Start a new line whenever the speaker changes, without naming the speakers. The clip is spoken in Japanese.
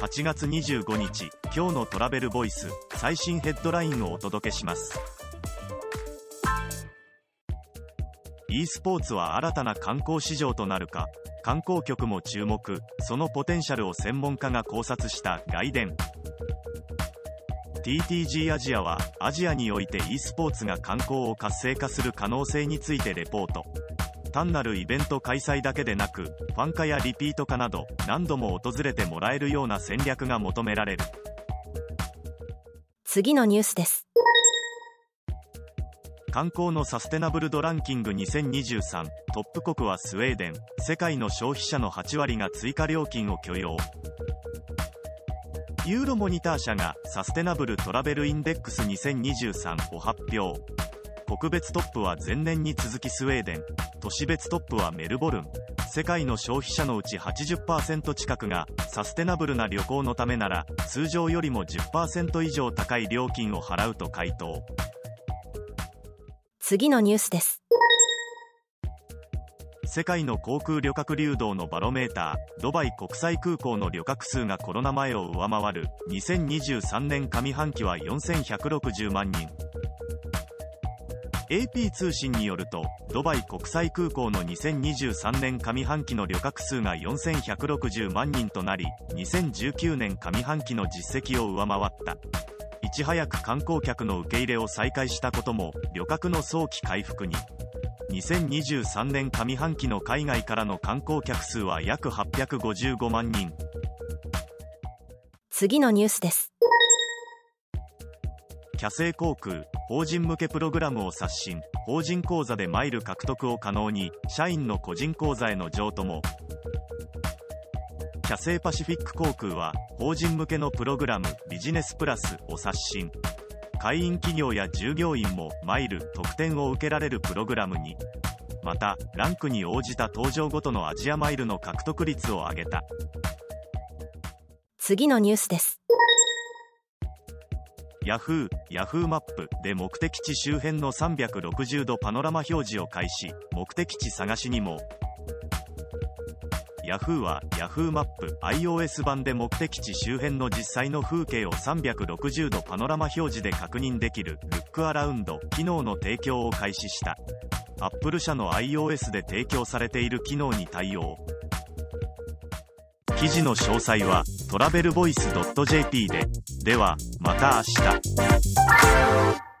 8月25日今日のトラベルボイス最新ヘッドラインをお届けします。e スポーツは新たな観光市場となるか観光局も注目そのポテンシャルを専門家が考察した外伝 TTG アジアはアジアにおいて e スポーツが観光を活性化する可能性についてレポート。単なるイベント開催だけでなくファン化やリピート化など何度も訪れてもらえるような戦略が求められる。
次のニュースです。
観光のサステナブル度ランキング2023トップ国はスウェーデン。世界の消費者の8割が追加料金を許容。ユーロモニター社がサステナブルトラベルインデックス2023を発表国別トップは前年に続きスウェーデン。都市別トップはメルボルン。世界の消費者のうち80%近くがサステナブルな旅行のためなら通常よりも10%以上高い料金を払うと回答。
次のニュースです。
世界の航空旅客流動のバロメータードバイ国際空港の旅客数がコロナ前を上回る。2023年上半期は4160万人 AP 通信によるとドバイ国際空港の2023年上半期の旅客数が4160万人となり2019年上半期の実績を上回った。いち早く観光客の受け入れを再開したことも旅客の早期回復に。2023年上半期の海外からの観光客数は約855万人。
次のニュースです。
キャセイ航空法人向けプログラムを刷新法人口座でマイル獲得を可能に社員の個人口座への譲渡も。キャセイパシフィック航空は法人向けのプログラムビジネスプラスを刷新。会員企業や従業員もマイル特典を受けられるプログラムにまたランクに応じた搭乗ごとのアジアマイルの獲得率を上げた。
次のニュースです。
ヤフー、ヤフーマップで目的地周辺の360度パノラマ表示を開始、目的地探しにも、ヤフーは Yahoo マップ iOS 版で目的地周辺の実際の風景を360度パノラマ表示で確認できる。ルックアラウンド機能の提供を開始した。Apple 社の iOS で提供されている機能に対応。記事の詳細はトラベルボイス .jp で。ではまた明日。